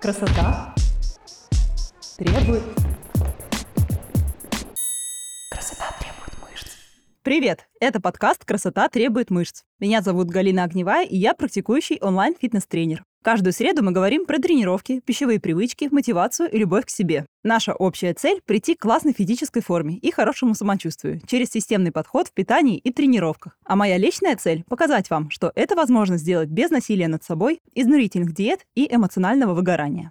Красота требует... Красота требует мышц. Привет! Это подкаст «Красота требует мышц». Меня зовут Галина Огневая, и я практикующий онлайн-фитнес-тренер. Каждую среду мы говорим про тренировки, пищевые привычки, мотивацию и любовь к себе. Наша общая цель – прийти к классной физической форме и хорошему самочувствию через системный подход в питании и тренировках. А моя личная цель – показать вам, что это возможно сделать без насилия над собой, изнурительных диет и эмоционального выгорания.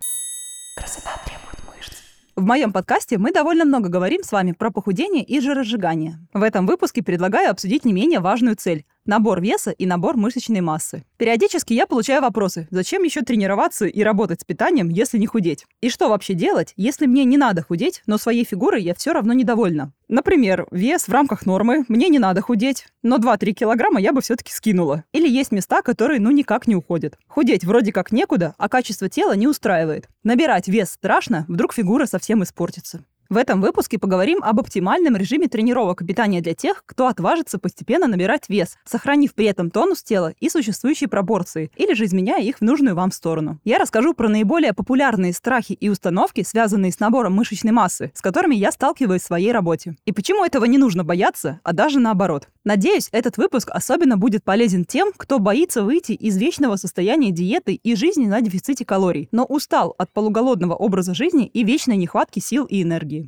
Красота требует мышц. В моем подкасте мы довольно много говорим с вами про похудение и жиросжигание. В этом выпуске предлагаю обсудить не менее важную цель набор веса и набор мышечной массы. Периодически я получаю вопросы, зачем еще тренироваться и работать с питанием, если не худеть? И что вообще делать, если мне не надо худеть, но своей фигурой я все равно недовольна? Например, вес в рамках нормы, мне не надо худеть, но 2-3 килограмма я бы все-таки скинула. Или есть места, которые ну никак не уходят. Худеть вроде как некуда, а качество тела не устраивает. Набирать вес страшно, вдруг фигура совсем испортится. В этом выпуске поговорим об оптимальном режиме тренировок и питания для тех, кто отважится постепенно набирать вес, сохранив при этом тонус тела и существующие пропорции, или же изменяя их в нужную вам сторону. Я расскажу про наиболее популярные страхи и установки, связанные с набором мышечной массы, с которыми я сталкиваюсь в своей работе. И почему этого не нужно бояться, а даже наоборот. Надеюсь, этот выпуск особенно будет полезен тем, кто боится выйти из вечного состояния диеты и жизни на дефиците калорий, но устал от полуголодного образа жизни и вечной нехватки сил и энергии.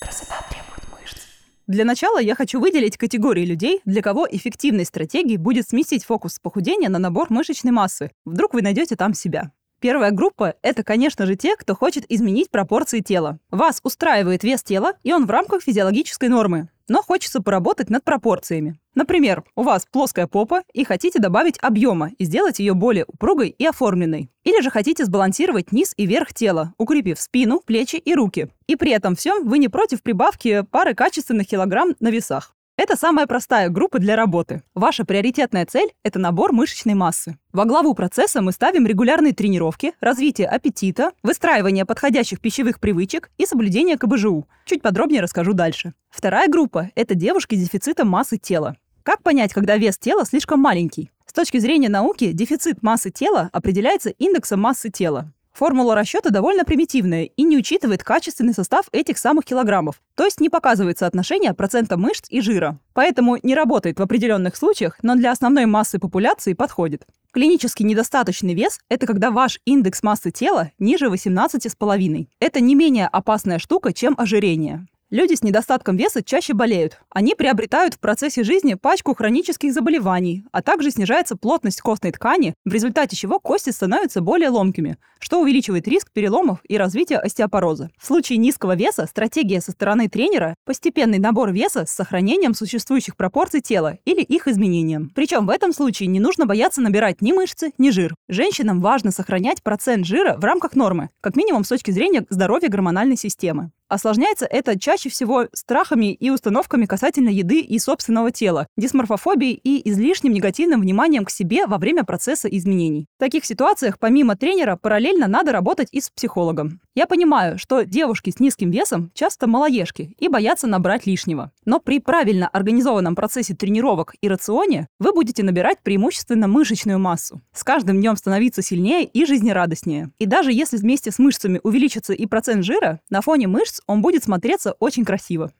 Красота требует мышц. Для начала я хочу выделить категории людей, для кого эффективной стратегией будет сместить фокус похудения на набор мышечной массы. Вдруг вы найдете там себя. Первая группа – это, конечно же, те, кто хочет изменить пропорции тела. Вас устраивает вес тела, и он в рамках физиологической нормы но хочется поработать над пропорциями. Например, у вас плоская попа и хотите добавить объема и сделать ее более упругой и оформленной. Или же хотите сбалансировать низ и верх тела, укрепив спину, плечи и руки. И при этом всем вы не против прибавки пары качественных килограмм на весах. Это самая простая группа для работы. Ваша приоритетная цель – это набор мышечной массы. Во главу процесса мы ставим регулярные тренировки, развитие аппетита, выстраивание подходящих пищевых привычек и соблюдение КБЖУ. Чуть подробнее расскажу дальше. Вторая группа – это девушки с дефицитом массы тела. Как понять, когда вес тела слишком маленький? С точки зрения науки, дефицит массы тела определяется индексом массы тела. Формула расчета довольно примитивная и не учитывает качественный состав этих самых килограммов, то есть не показывает соотношение процента мышц и жира. Поэтому не работает в определенных случаях, но для основной массы популяции подходит. Клинически недостаточный вес – это когда ваш индекс массы тела ниже 18,5. Это не менее опасная штука, чем ожирение. Люди с недостатком веса чаще болеют. Они приобретают в процессе жизни пачку хронических заболеваний, а также снижается плотность костной ткани, в результате чего кости становятся более ломкими, что увеличивает риск переломов и развития остеопороза. В случае низкого веса стратегия со стороны тренера – постепенный набор веса с сохранением существующих пропорций тела или их изменением. Причем в этом случае не нужно бояться набирать ни мышцы, ни жир. Женщинам важно сохранять процент жира в рамках нормы, как минимум с точки зрения здоровья гормональной системы. Осложняется это чаще всего страхами и установками касательно еды и собственного тела, дисморфофобией и излишним негативным вниманием к себе во время процесса изменений. В таких ситуациях помимо тренера параллельно надо работать и с психологом. Я понимаю, что девушки с низким весом часто малоежки и боятся набрать лишнего. Но при правильно организованном процессе тренировок и рационе вы будете набирать преимущественно мышечную массу. С каждым днем становиться сильнее и жизнерадостнее. И даже если вместе с мышцами увеличится и процент жира, на фоне мышц он будет смотреться очень красиво.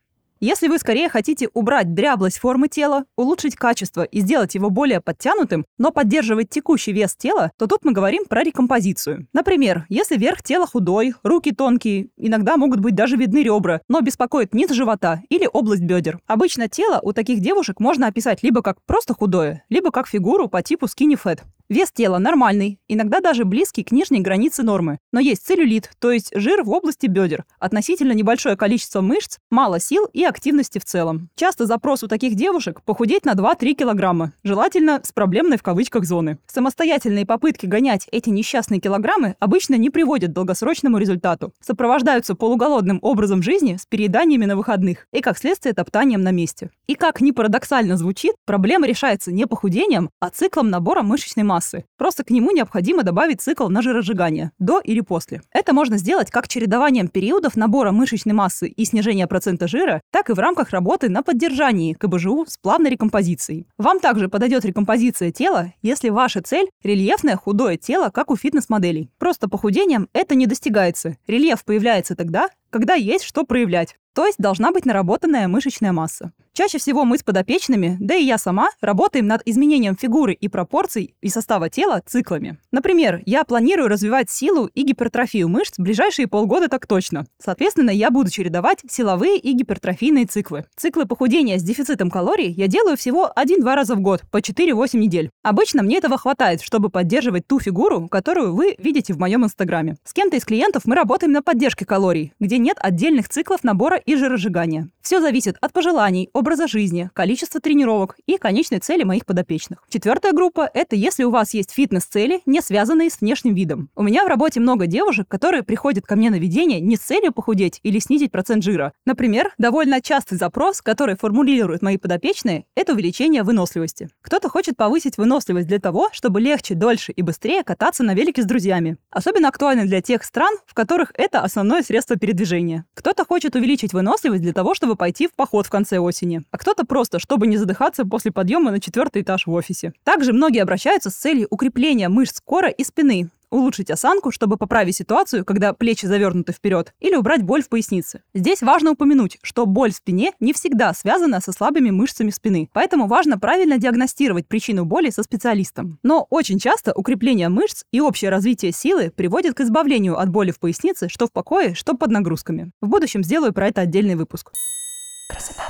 Если вы скорее хотите убрать дряблость формы тела, улучшить качество и сделать его более подтянутым, но поддерживать текущий вес тела, то тут мы говорим про рекомпозицию. Например, если верх тела худой, руки тонкие, иногда могут быть даже видны ребра, но беспокоит низ живота или область бедер. Обычно тело у таких девушек можно описать либо как просто худое, либо как фигуру по типу skinny fat. Вес тела нормальный, иногда даже близкий к нижней границе нормы. Но есть целлюлит, то есть жир в области бедер, относительно небольшое количество мышц, мало сил и активности в целом. Часто запрос у таких девушек – похудеть на 2-3 килограмма, желательно с проблемной в кавычках зоны. Самостоятельные попытки гонять эти несчастные килограммы обычно не приводят к долгосрочному результату. Сопровождаются полуголодным образом жизни с перееданиями на выходных и, как следствие, топтанием на месте. И как ни парадоксально звучит, проблема решается не похудением, а циклом набора мышечной массы массы. Просто к нему необходимо добавить цикл на жиросжигание – до или после. Это можно сделать как чередованием периодов набора мышечной массы и снижения процента жира, так и в рамках работы на поддержании КБЖУ с плавной рекомпозицией. Вам также подойдет рекомпозиция тела, если ваша цель – рельефное худое тело, как у фитнес-моделей. Просто похудением это не достигается. Рельеф появляется тогда, когда есть что проявлять. То есть должна быть наработанная мышечная масса. Чаще всего мы с подопечными, да и я сама, работаем над изменением фигуры и пропорций и состава тела циклами. Например, я планирую развивать силу и гипертрофию мышц в ближайшие полгода так точно. Соответственно, я буду чередовать силовые и гипертрофийные циклы. Циклы похудения с дефицитом калорий я делаю всего 1-2 раза в год, по 4-8 недель. Обычно мне этого хватает, чтобы поддерживать ту фигуру, которую вы видите в моем инстаграме. С кем-то из клиентов мы работаем на поддержке калорий, где нет отдельных циклов набора и жиросжигания. Все зависит от пожеланий, образа жизни, количества тренировок и конечной цели моих подопечных. Четвертая группа – это если у вас есть фитнес-цели, не связанные с внешним видом. У меня в работе много девушек, которые приходят ко мне на ведение не с целью похудеть или снизить процент жира. Например, довольно частый запрос, который формулируют мои подопечные – это увеличение выносливости. Кто-то хочет повысить выносливость для того, чтобы легче, дольше и быстрее кататься на велике с друзьями. Особенно актуально для тех стран, в которых это основное средство передвижения. Кто-то хочет увеличить выносливость для того, чтобы пойти в поход в конце осени, а кто-то просто, чтобы не задыхаться после подъема на четвертый этаж в офисе. Также многие обращаются с целью укрепления мышц кора и спины, улучшить осанку, чтобы поправить ситуацию, когда плечи завернуты вперед, или убрать боль в пояснице. Здесь важно упомянуть, что боль в спине не всегда связана со слабыми мышцами спины, поэтому важно правильно диагностировать причину боли со специалистом. Но очень часто укрепление мышц и общее развитие силы приводит к избавлению от боли в пояснице, что в покое, что под нагрузками. В будущем сделаю про это отдельный выпуск. Красота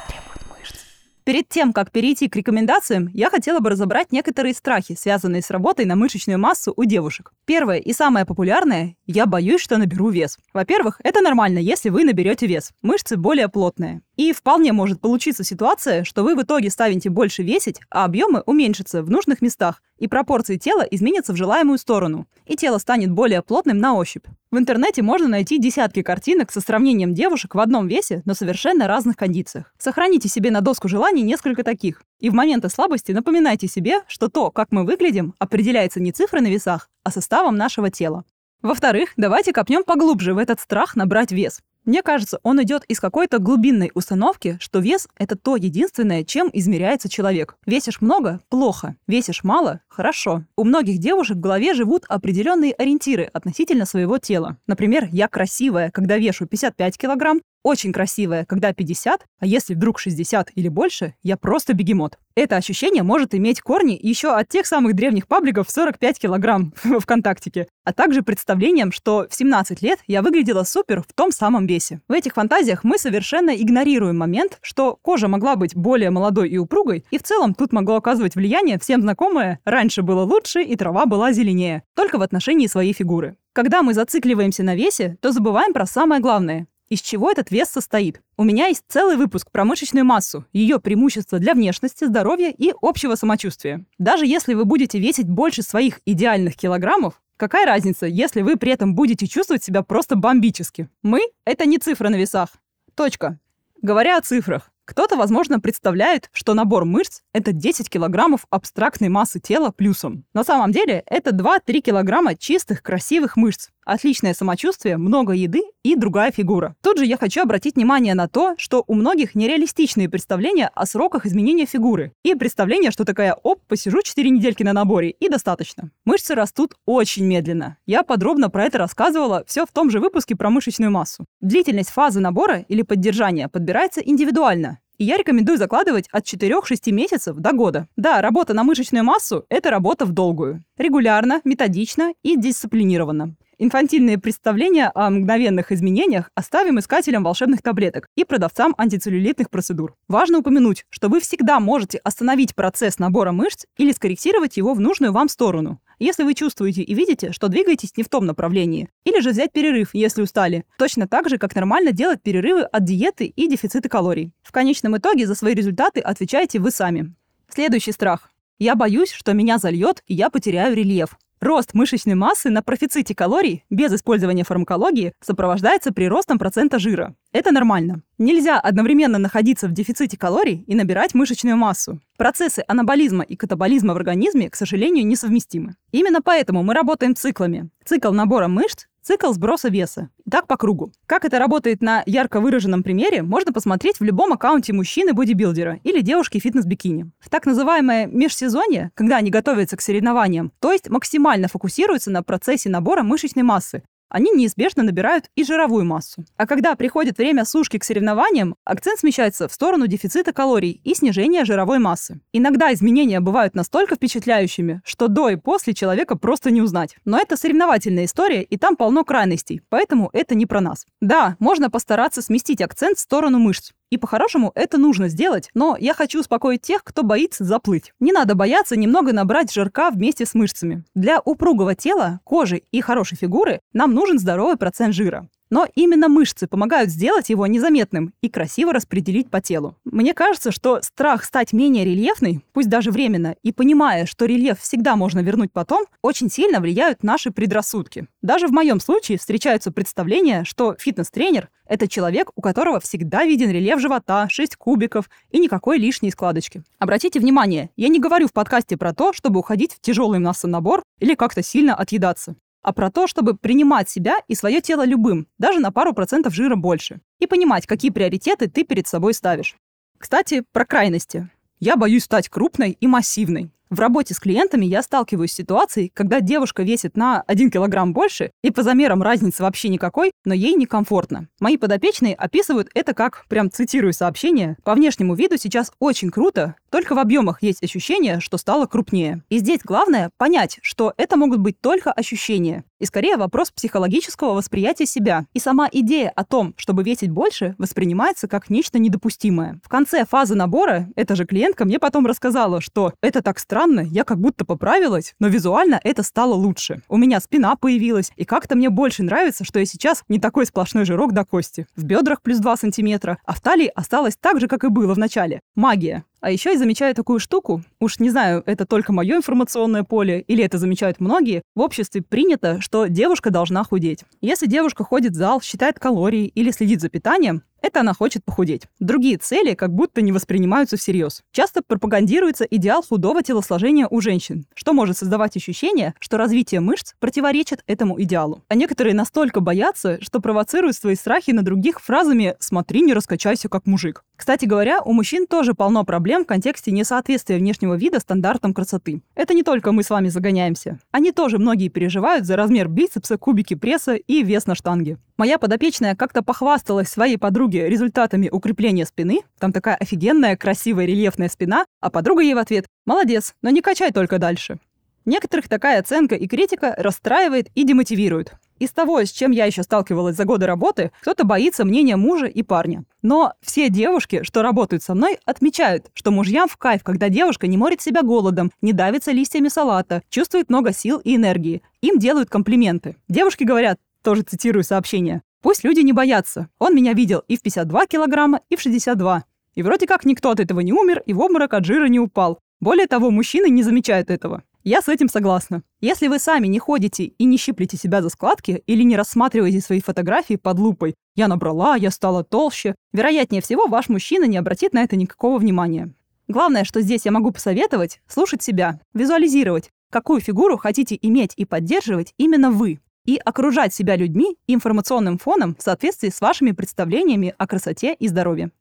Перед тем, как перейти к рекомендациям, я хотела бы разобрать некоторые страхи, связанные с работой на мышечную массу у девушек. Первое и самое популярное – я боюсь, что наберу вес. Во-первых, это нормально, если вы наберете вес. Мышцы более плотные. И вполне может получиться ситуация, что вы в итоге ставите больше весить, а объемы уменьшатся в нужных местах, и пропорции тела изменятся в желаемую сторону, и тело станет более плотным на ощупь. В интернете можно найти десятки картинок со сравнением девушек в одном весе, но совершенно разных кондициях. Сохраните себе на доску желаний несколько таких. И в моменты слабости напоминайте себе, что то, как мы выглядим, определяется не цифрой на весах, а составом нашего тела. Во-вторых, давайте копнем поглубже в этот страх набрать вес. Мне кажется, он идет из какой-то глубинной установки, что вес — это то единственное, чем измеряется человек. Весишь много — плохо. Весишь мало — хорошо. У многих девушек в голове живут определенные ориентиры относительно своего тела. Например, я красивая, когда вешу 55 килограмм, очень красивая, когда 50, а если вдруг 60 или больше, я просто бегемот. Это ощущение может иметь корни еще от тех самых древних пабликов 45 килограмм в ВКонтактике, а также представлением, что в 17 лет я выглядела супер в том самом весе. В этих фантазиях мы совершенно игнорируем момент, что кожа могла быть более молодой и упругой, и в целом тут могло оказывать влияние всем знакомое «раньше было лучше и трава была зеленее», только в отношении своей фигуры. Когда мы зацикливаемся на весе, то забываем про самое главное из чего этот вес состоит. У меня есть целый выпуск про мышечную массу, ее преимущества для внешности, здоровья и общего самочувствия. Даже если вы будете весить больше своих идеальных килограммов, какая разница, если вы при этом будете чувствовать себя просто бомбически? Мы — это не цифра на весах. Точка. Говоря о цифрах, кто-то, возможно, представляет, что набор мышц — это 10 килограммов абстрактной массы тела плюсом. На самом деле это 2-3 килограмма чистых красивых мышц, отличное самочувствие, много еды и другая фигура. Тут же я хочу обратить внимание на то, что у многих нереалистичные представления о сроках изменения фигуры и представление, что такая «оп, посижу 4 недельки на наборе» и достаточно. Мышцы растут очень медленно. Я подробно про это рассказывала все в том же выпуске про мышечную массу. Длительность фазы набора или поддержания подбирается индивидуально. И я рекомендую закладывать от 4-6 месяцев до года. Да, работа на мышечную массу – это работа в долгую. Регулярно, методично и дисциплинированно. Инфантильные представления о мгновенных изменениях оставим искателям волшебных таблеток и продавцам антицеллюлитных процедур. Важно упомянуть, что вы всегда можете остановить процесс набора мышц или скорректировать его в нужную вам сторону если вы чувствуете и видите, что двигаетесь не в том направлении. Или же взять перерыв, если устали. Точно так же, как нормально делать перерывы от диеты и дефицита калорий. В конечном итоге за свои результаты отвечаете вы сами. Следующий страх. Я боюсь, что меня зальет, и я потеряю рельеф. Рост мышечной массы на профиците калорий без использования фармакологии сопровождается приростом процента жира. Это нормально. Нельзя одновременно находиться в дефиците калорий и набирать мышечную массу. Процессы анаболизма и катаболизма в организме, к сожалению, несовместимы. Именно поэтому мы работаем циклами. Цикл набора мышц Цикл сброса веса. И так по кругу. Как это работает на ярко выраженном примере, можно посмотреть в любом аккаунте мужчины-бодибилдера или девушки фитнес-бикини. В так называемое межсезонье, когда они готовятся к соревнованиям, то есть максимально фокусируются на процессе набора мышечной массы, они неизбежно набирают и жировую массу. А когда приходит время сушки к соревнованиям, акцент смещается в сторону дефицита калорий и снижения жировой массы. Иногда изменения бывают настолько впечатляющими, что до и после человека просто не узнать. Но это соревновательная история, и там полно крайностей, поэтому это не про нас. Да, можно постараться сместить акцент в сторону мышц. И по-хорошему это нужно сделать, но я хочу успокоить тех, кто боится заплыть. Не надо бояться немного набрать жирка вместе с мышцами. Для упругого тела, кожи и хорошей фигуры нам нужен здоровый процент жира. Но именно мышцы помогают сделать его незаметным и красиво распределить по телу. Мне кажется, что страх стать менее рельефной, пусть даже временно, и понимая, что рельеф всегда можно вернуть потом, очень сильно влияют наши предрассудки. Даже в моем случае встречаются представления, что фитнес-тренер — это человек, у которого всегда виден рельеф живота, 6 кубиков и никакой лишней складочки. Обратите внимание, я не говорю в подкасте про то, чтобы уходить в тяжелый массонабор или как-то сильно отъедаться а про то, чтобы принимать себя и свое тело любым, даже на пару процентов жира больше, и понимать, какие приоритеты ты перед собой ставишь. Кстати, про крайности. Я боюсь стать крупной и массивной. В работе с клиентами я сталкиваюсь с ситуацией, когда девушка весит на 1 килограмм больше, и по замерам разницы вообще никакой, но ей некомфортно. Мои подопечные описывают это как, прям цитирую сообщение, «По внешнему виду сейчас очень круто, только в объемах есть ощущение, что стало крупнее». И здесь главное понять, что это могут быть только ощущения. И скорее вопрос психологического восприятия себя. И сама идея о том, чтобы весить больше, воспринимается как нечто недопустимое. В конце фазы набора эта же клиентка мне потом рассказала, что это так странно, я как будто поправилась, но визуально это стало лучше. У меня спина появилась, и как-то мне больше нравится, что я сейчас не такой сплошной жирок до кости. В бедрах плюс 2 сантиметра, а в талии осталось так же, как и было в начале. Магия. А еще я замечаю такую штуку, уж не знаю, это только мое информационное поле или это замечают многие, в обществе принято, что девушка должна худеть. Если девушка ходит в зал, считает калории или следит за питанием, это она хочет похудеть. Другие цели как будто не воспринимаются всерьез. Часто пропагандируется идеал худого телосложения у женщин, что может создавать ощущение, что развитие мышц противоречит этому идеалу. А некоторые настолько боятся, что провоцируют свои страхи на других фразами «смотри, не раскачайся как мужик». Кстати говоря, у мужчин тоже полно проблем в контексте несоответствия внешнего вида стандартам красоты. Это не только мы с вами загоняемся. Они тоже многие переживают за размер бицепса, кубики пресса и вес на штанге. Моя подопечная как-то похвасталась своей подруге результатами укрепления спины. Там такая офигенная, красивая, рельефная спина. А подруга ей в ответ «Молодец, но не качай только дальше». Некоторых такая оценка и критика расстраивает и демотивирует. Из того, с чем я еще сталкивалась за годы работы, кто-то боится мнения мужа и парня. Но все девушки, что работают со мной, отмечают, что мужьям в кайф, когда девушка не морит себя голодом, не давится листьями салата, чувствует много сил и энергии. Им делают комплименты. Девушки говорят, тоже цитирую сообщение, «Пусть люди не боятся. Он меня видел и в 52 килограмма, и в 62. И вроде как никто от этого не умер и в обморок от жира не упал. Более того, мужчины не замечают этого. Я с этим согласна. Если вы сами не ходите и не щиплете себя за складки или не рассматриваете свои фотографии под лупой «я набрала, я стала толще», вероятнее всего ваш мужчина не обратит на это никакого внимания. Главное, что здесь я могу посоветовать, слушать себя, визуализировать, какую фигуру хотите иметь и поддерживать именно вы, и окружать себя людьми и информационным фоном в соответствии с вашими представлениями о красоте и здоровье.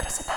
Красота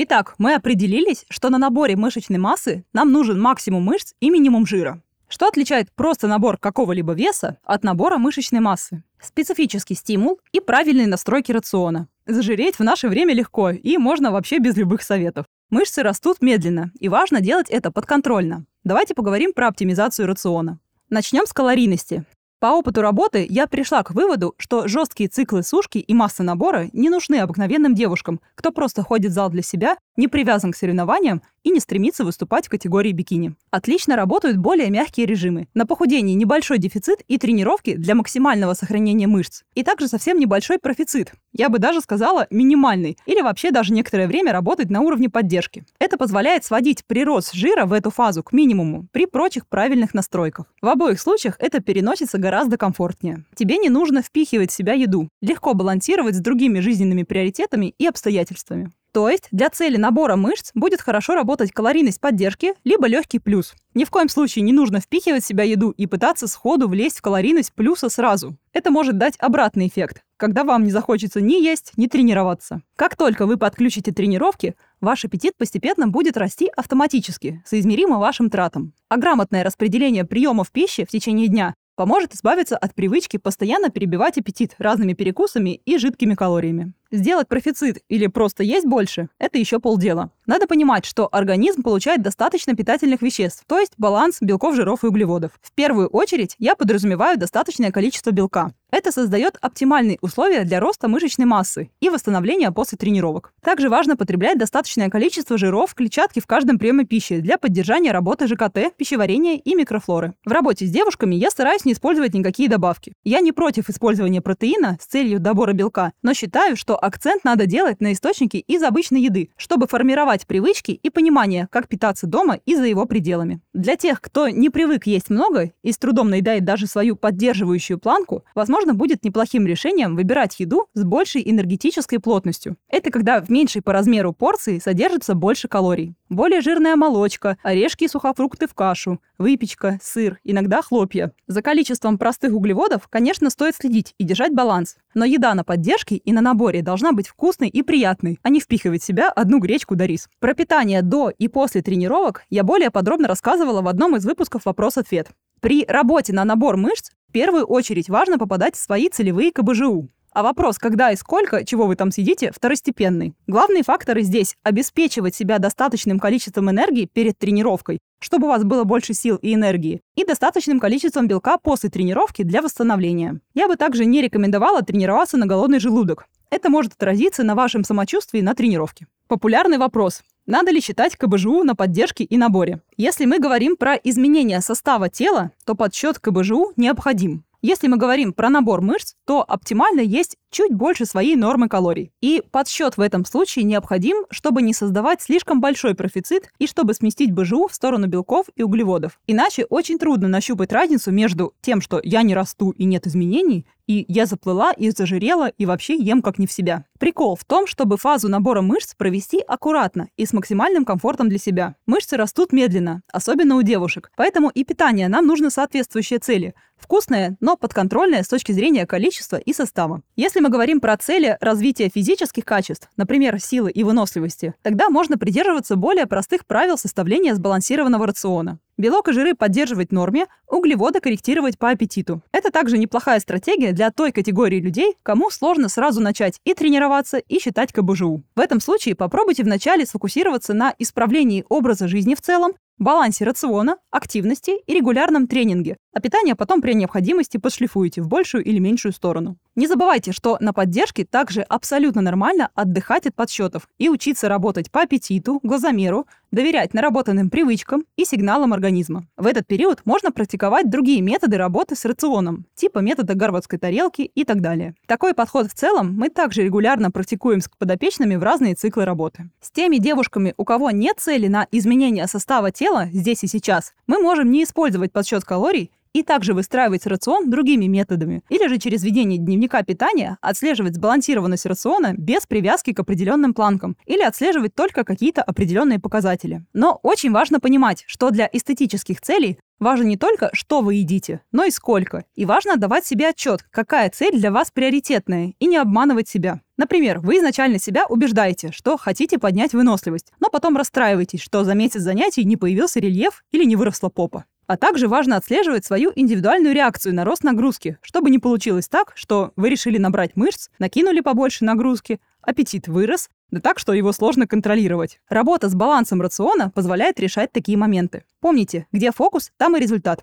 Итак, мы определились, что на наборе мышечной массы нам нужен максимум мышц и минимум жира. Что отличает просто набор какого-либо веса от набора мышечной массы? Специфический стимул и правильные настройки рациона. Зажиреть в наше время легко и можно вообще без любых советов. Мышцы растут медленно, и важно делать это подконтрольно. Давайте поговорим про оптимизацию рациона. Начнем с калорийности. По опыту работы я пришла к выводу, что жесткие циклы сушки и масса набора не нужны обыкновенным девушкам, кто просто ходит в зал для себя, не привязан к соревнованиям и не стремится выступать в категории бикини. Отлично работают более мягкие режимы. На похудении небольшой дефицит и тренировки для максимального сохранения мышц. И также совсем небольшой профицит. Я бы даже сказала минимальный. Или вообще даже некоторое время работать на уровне поддержки. Это позволяет сводить прирост жира в эту фазу к минимуму при прочих правильных настройках. В обоих случаях это переносится гораздо комфортнее. Тебе не нужно впихивать в себя еду. Легко балансировать с другими жизненными приоритетами и обстоятельствами. То есть для цели набора мышц будет хорошо работать калорийность поддержки, либо легкий плюс. Ни в коем случае не нужно впихивать в себя еду и пытаться сходу влезть в калорийность плюса сразу. Это может дать обратный эффект, когда вам не захочется ни есть, ни тренироваться. Как только вы подключите тренировки, ваш аппетит постепенно будет расти автоматически, соизмеримо вашим тратам. А грамотное распределение приемов пищи в течение дня поможет избавиться от привычки постоянно перебивать аппетит разными перекусами и жидкими калориями. Сделать профицит или просто есть больше – это еще полдела. Надо понимать, что организм получает достаточно питательных веществ, то есть баланс белков, жиров и углеводов. В первую очередь я подразумеваю достаточное количество белка. Это создает оптимальные условия для роста мышечной массы и восстановления после тренировок. Также важно потреблять достаточное количество жиров, клетчатки в каждом приеме пищи для поддержания работы ЖКТ, пищеварения и микрофлоры. В работе с девушками я стараюсь не использовать никакие добавки. Я не против использования протеина с целью добора белка, но считаю, что акцент надо делать на источники из обычной еды, чтобы формировать привычки и понимание, как питаться дома и за его пределами. Для тех, кто не привык есть много и с трудом наедает даже свою поддерживающую планку, возможно, будет неплохим решением выбирать еду с большей энергетической плотностью. Это когда в меньшей по размеру порции содержится больше калорий. Более жирная молочка, орешки и сухофрукты в кашу, выпечка, сыр, иногда хлопья. За количеством простых углеводов, конечно, стоит следить и держать баланс. Но еда на поддержке и на наборе должна быть вкусной и приятной, а не впихивать в себя одну гречку да рис. Про питание до и после тренировок я более подробно рассказывала в одном из выпусков «Вопрос-ответ». При работе на набор мышц в первую очередь важно попадать в свои целевые КБЖУ. А вопрос, когда и сколько, чего вы там сидите, второстепенный. Главные факторы здесь – обеспечивать себя достаточным количеством энергии перед тренировкой, чтобы у вас было больше сил и энергии, и достаточным количеством белка после тренировки для восстановления. Я бы также не рекомендовала тренироваться на голодный желудок. Это может отразиться на вашем самочувствии на тренировке. Популярный вопрос. Надо ли считать КБЖУ на поддержке и наборе? Если мы говорим про изменение состава тела, то подсчет КБЖУ необходим. Если мы говорим про набор мышц, то оптимально есть чуть больше своей нормы калорий. И подсчет в этом случае необходим, чтобы не создавать слишком большой профицит и чтобы сместить БЖУ в сторону белков и углеводов. Иначе очень трудно нащупать разницу между тем, что я не расту и нет изменений, и я заплыла и зажирела и вообще ем как не в себя. Прикол в том, чтобы фазу набора мышц провести аккуратно и с максимальным комфортом для себя. Мышцы растут медленно, особенно у девушек, поэтому и питание нам нужно соответствующие цели. Вкусное, но подконтрольное с точки зрения количества и состава. Если мы говорим про цели развития физических качеств, например, силы и выносливости, тогда можно придерживаться более простых правил составления сбалансированного рациона. Белок и жиры поддерживать в норме, углеводы корректировать по аппетиту. Это также неплохая стратегия для той категории людей, кому сложно сразу начать и тренироваться, и считать КБЖУ. В этом случае попробуйте вначале сфокусироваться на исправлении образа жизни в целом, балансе рациона, активности и регулярном тренинге, а питание потом при необходимости подшлифуете в большую или меньшую сторону. Не забывайте, что на поддержке также абсолютно нормально отдыхать от подсчетов и учиться работать по аппетиту, глазомеру, доверять наработанным привычкам и сигналам организма. В этот период можно практиковать другие методы работы с рационом, типа метода гарвардской тарелки и так далее. Такой подход в целом мы также регулярно практикуем с подопечными в разные циклы работы. С теми девушками, у кого нет цели на изменение состава тела здесь и сейчас, мы можем не использовать подсчет калорий и также выстраивать рацион другими методами. Или же через ведение дневника питания отслеживать сбалансированность рациона без привязки к определенным планкам. Или отслеживать только какие-то определенные показатели. Но очень важно понимать, что для эстетических целей Важно не только, что вы едите, но и сколько. И важно отдавать себе отчет, какая цель для вас приоритетная, и не обманывать себя. Например, вы изначально себя убеждаете, что хотите поднять выносливость, но потом расстраиваетесь, что за месяц занятий не появился рельеф или не выросла попа. А также важно отслеживать свою индивидуальную реакцию на рост нагрузки, чтобы не получилось так, что вы решили набрать мышц, накинули побольше нагрузки, аппетит вырос, да так, что его сложно контролировать. Работа с балансом рациона позволяет решать такие моменты. Помните, где фокус, там и результат.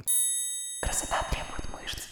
Красота требует мышц.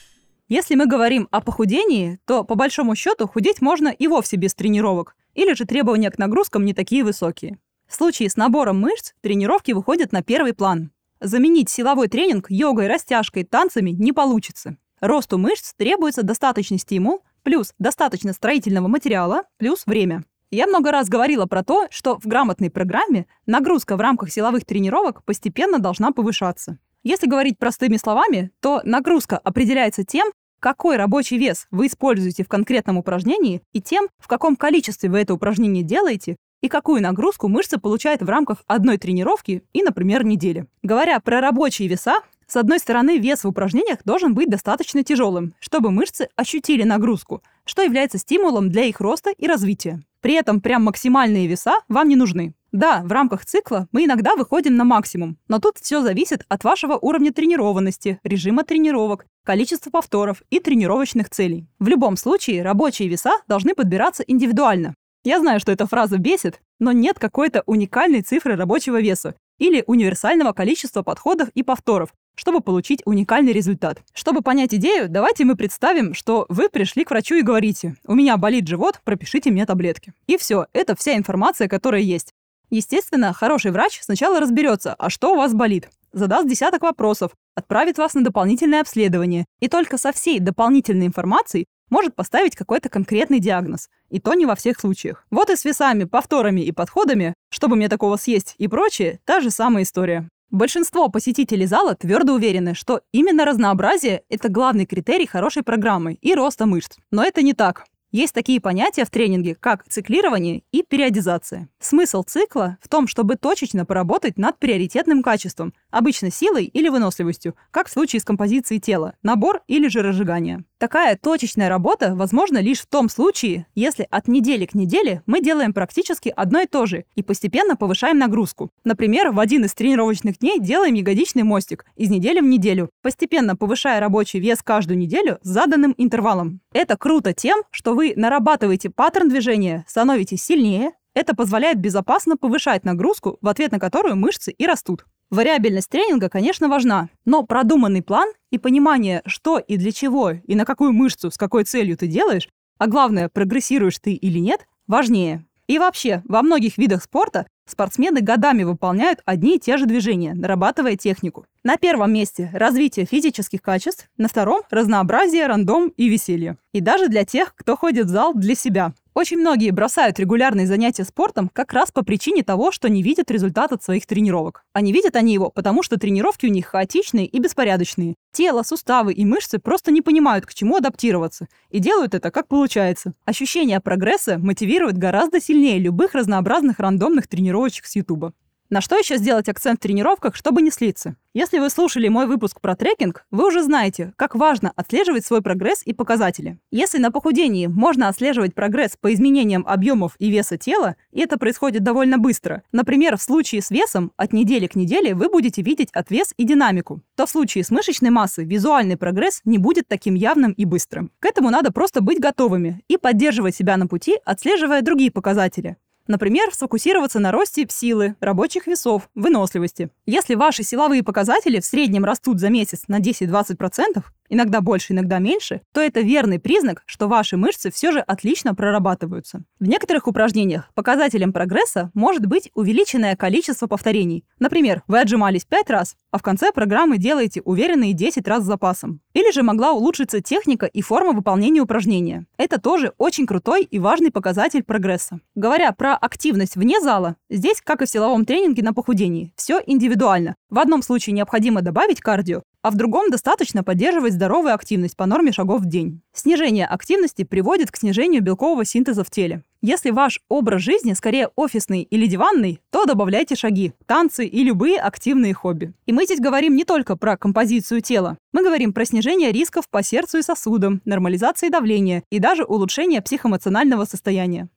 Если мы говорим о похудении, то по большому счету худеть можно и вовсе без тренировок, или же требования к нагрузкам не такие высокие. В случае с набором мышц тренировки выходят на первый план. Заменить силовой тренинг йогой, растяжкой, танцами не получится. Росту мышц требуется достаточный стимул, плюс достаточно строительного материала, плюс время. Я много раз говорила про то, что в грамотной программе нагрузка в рамках силовых тренировок постепенно должна повышаться. Если говорить простыми словами, то нагрузка определяется тем, какой рабочий вес вы используете в конкретном упражнении и тем, в каком количестве вы это упражнение делаете и какую нагрузку мышца получает в рамках одной тренировки и, например, недели. Говоря про рабочие веса, с одной стороны, вес в упражнениях должен быть достаточно тяжелым, чтобы мышцы ощутили нагрузку, что является стимулом для их роста и развития. При этом прям максимальные веса вам не нужны. Да, в рамках цикла мы иногда выходим на максимум, но тут все зависит от вашего уровня тренированности, режима тренировок, количества повторов и тренировочных целей. В любом случае, рабочие веса должны подбираться индивидуально. Я знаю, что эта фраза бесит, но нет какой-то уникальной цифры рабочего веса или универсального количества подходов и повторов, чтобы получить уникальный результат. Чтобы понять идею, давайте мы представим, что вы пришли к врачу и говорите «У меня болит живот, пропишите мне таблетки». И все, это вся информация, которая есть. Естественно, хороший врач сначала разберется, а что у вас болит, задаст десяток вопросов, отправит вас на дополнительное обследование, и только со всей дополнительной информацией может поставить какой-то конкретный диагноз. И то не во всех случаях. Вот и с весами, повторами и подходами, чтобы мне такого съесть и прочее, та же самая история. Большинство посетителей зала твердо уверены, что именно разнообразие – это главный критерий хорошей программы и роста мышц. Но это не так. Есть такие понятия в тренинге, как циклирование и периодизация. Смысл цикла в том, чтобы точечно поработать над приоритетным качеством, обычно силой или выносливостью, как в случае с композицией тела, набор или же разжигание. Такая точечная работа возможна лишь в том случае, если от недели к неделе мы делаем практически одно и то же и постепенно повышаем нагрузку. Например, в один из тренировочных дней делаем ягодичный мостик из недели в неделю, постепенно повышая рабочий вес каждую неделю с заданным интервалом. Это круто тем, что вы нарабатываете паттерн движения, становитесь сильнее, это позволяет безопасно повышать нагрузку, в ответ на которую мышцы и растут. Вариабельность тренинга, конечно, важна, но продуманный план и понимание, что и для чего, и на какую мышцу, с какой целью ты делаешь, а главное, прогрессируешь ты или нет, важнее. И вообще, во многих видах спорта спортсмены годами выполняют одни и те же движения, нарабатывая технику. На первом месте развитие физических качеств, на втором – разнообразие, рандом и веселье. И даже для тех, кто ходит в зал для себя. Очень многие бросают регулярные занятия спортом как раз по причине того, что не видят результат от своих тренировок. А не видят они его, потому что тренировки у них хаотичные и беспорядочные. Тело, суставы и мышцы просто не понимают, к чему адаптироваться, и делают это как получается. Ощущение прогресса мотивирует гораздо сильнее любых разнообразных рандомных тренировочек с Ютуба. На что еще сделать акцент в тренировках, чтобы не слиться? Если вы слушали мой выпуск про трекинг, вы уже знаете, как важно отслеживать свой прогресс и показатели. Если на похудении можно отслеживать прогресс по изменениям объемов и веса тела, и это происходит довольно быстро, например, в случае с весом от недели к неделе вы будете видеть отвес и динамику, то в случае с мышечной массой визуальный прогресс не будет таким явным и быстрым. К этому надо просто быть готовыми и поддерживать себя на пути, отслеживая другие показатели. Например, сфокусироваться на росте силы, рабочих весов, выносливости. Если ваши силовые показатели в среднем растут за месяц на 10-20%, иногда больше, иногда меньше, то это верный признак, что ваши мышцы все же отлично прорабатываются. В некоторых упражнениях показателем прогресса может быть увеличенное количество повторений. Например, вы отжимались 5 раз, а в конце программы делаете уверенные 10 раз с запасом. Или же могла улучшиться техника и форма выполнения упражнения. Это тоже очень крутой и важный показатель прогресса. Говоря про активность вне зала, здесь, как и в силовом тренинге на похудении, все индивидуально. В одном случае необходимо добавить кардио, а в другом достаточно поддерживать здоровую активность по норме шагов в день. Снижение активности приводит к снижению белкового синтеза в теле. Если ваш образ жизни скорее офисный или диванный, то добавляйте шаги, танцы и любые активные хобби. И мы здесь говорим не только про композицию тела. Мы говорим про снижение рисков по сердцу и сосудам, нормализации давления и даже улучшение психоэмоционального состояния.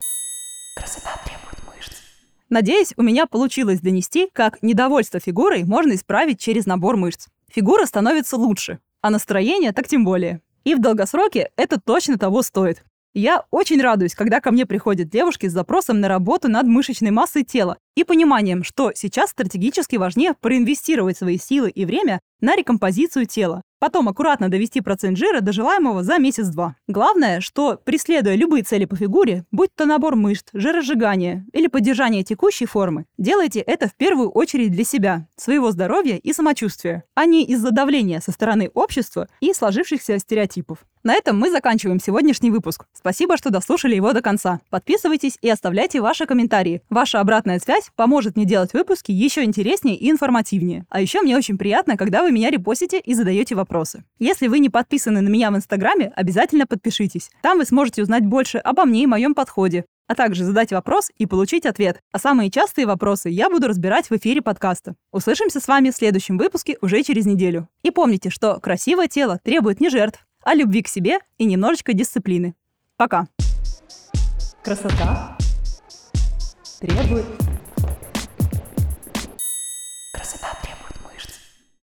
Красота требует мышц. Надеюсь, у меня получилось донести, как недовольство фигурой можно исправить через набор мышц фигура становится лучше, а настроение так тем более. И в долгосроке это точно того стоит. Я очень радуюсь, когда ко мне приходят девушки с запросом на работу над мышечной массой тела и пониманием, что сейчас стратегически важнее проинвестировать свои силы и время на рекомпозицию тела. Потом аккуратно довести процент жира до желаемого за месяц-два. Главное, что преследуя любые цели по фигуре, будь то набор мышц, жиросжигание или поддержание текущей формы, делайте это в первую очередь для себя, своего здоровья и самочувствия, а не из-за давления со стороны общества и сложившихся стереотипов. На этом мы заканчиваем сегодняшний выпуск. Спасибо, что дослушали его до конца. Подписывайтесь и оставляйте ваши комментарии. Ваша обратная связь поможет мне делать выпуски еще интереснее и информативнее. А еще мне очень приятно, когда вы меня репостите и задаете вопросы. Если вы не подписаны на меня в Инстаграме, обязательно подпишитесь. Там вы сможете узнать больше обо мне и моем подходе, а также задать вопрос и получить ответ. А самые частые вопросы я буду разбирать в эфире подкаста. Услышимся с вами в следующем выпуске уже через неделю. И помните, что красивое тело требует не жертв, а любви к себе и немножечко дисциплины. Пока. Красота требует